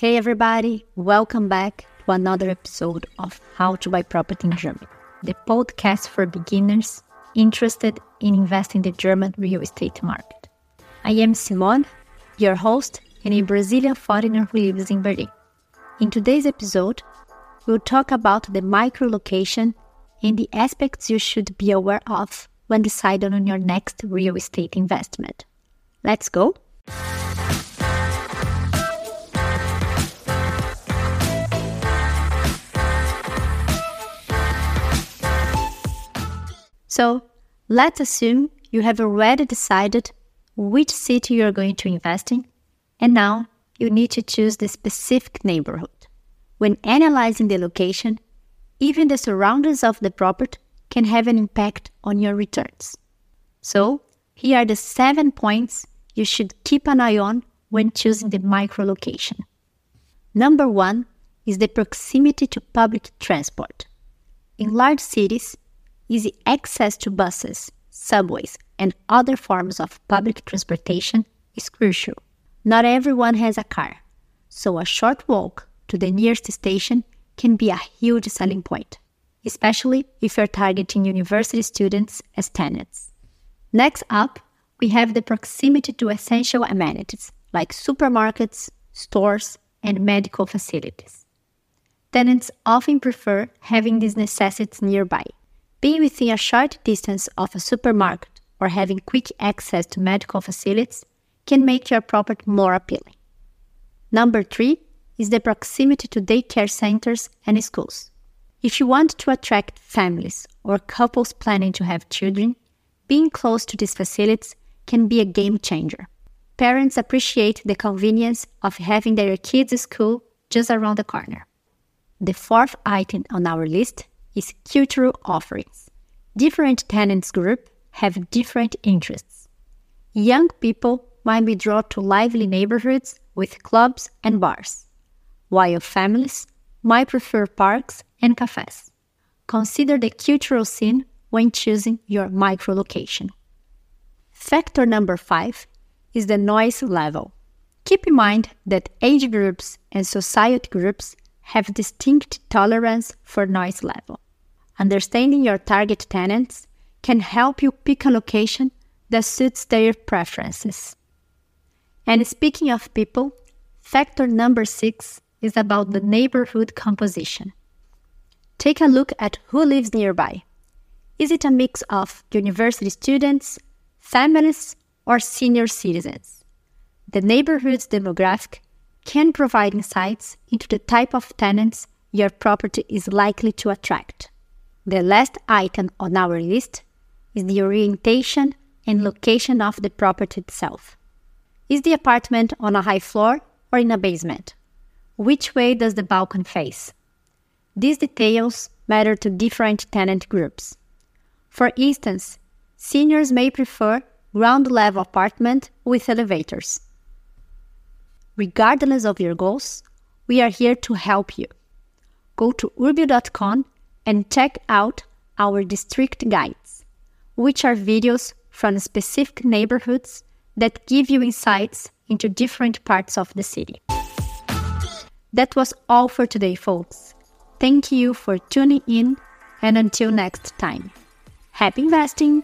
Hey everybody, welcome back to another episode of How to Buy Property in Germany, the podcast for beginners interested in investing in the German real estate market. I am Simone, your host and a Brazilian foreigner who lives in Berlin. In today's episode, we'll talk about the micro location and the aspects you should be aware of when deciding on your next real estate investment. Let's go! So let's assume you have already decided which city you're going to invest in, and now you need to choose the specific neighborhood. When analyzing the location, even the surroundings of the property can have an impact on your returns. So, here are the seven points you should keep an eye on when choosing the micro location. Number one is the proximity to public transport. In large cities, easy access to buses, subways, and other forms of public transportation is crucial. Not everyone has a car, so a short walk to the nearest station can be a huge selling point, especially if you're targeting university students as tenants. Next up, we have the proximity to essential amenities like supermarkets, stores, and medical facilities. Tenants often prefer having these necessities nearby being within a short distance of a supermarket or having quick access to medical facilities can make your property more appealing. Number three is the proximity to daycare centers and schools. If you want to attract families or couples planning to have children, being close to these facilities can be a game changer. Parents appreciate the convenience of having their kids' school just around the corner. The fourth item on our list is cultural offerings. Different tenants group have different interests. Young people might be drawn to lively neighborhoods with clubs and bars, while families might prefer parks and cafes. Consider the cultural scene when choosing your micro location. Factor number five is the noise level. Keep in mind that age groups and society groups have distinct tolerance for noise level. Understanding your target tenants can help you pick a location that suits their preferences. And speaking of people, factor number six is about the neighborhood composition. Take a look at who lives nearby. Is it a mix of university students, families, or senior citizens? The neighborhood's demographic can provide insights into the type of tenants your property is likely to attract. The last item on our list is the orientation and location of the property itself. Is the apartment on a high floor or in a basement? Which way does the balcony face? These details matter to different tenant groups. For instance, seniors may prefer ground level apartment with elevators. Regardless of your goals, we are here to help you. Go to urbio.com and check out our district guides, which are videos from specific neighborhoods that give you insights into different parts of the city. That was all for today, folks. Thank you for tuning in, and until next time, happy investing!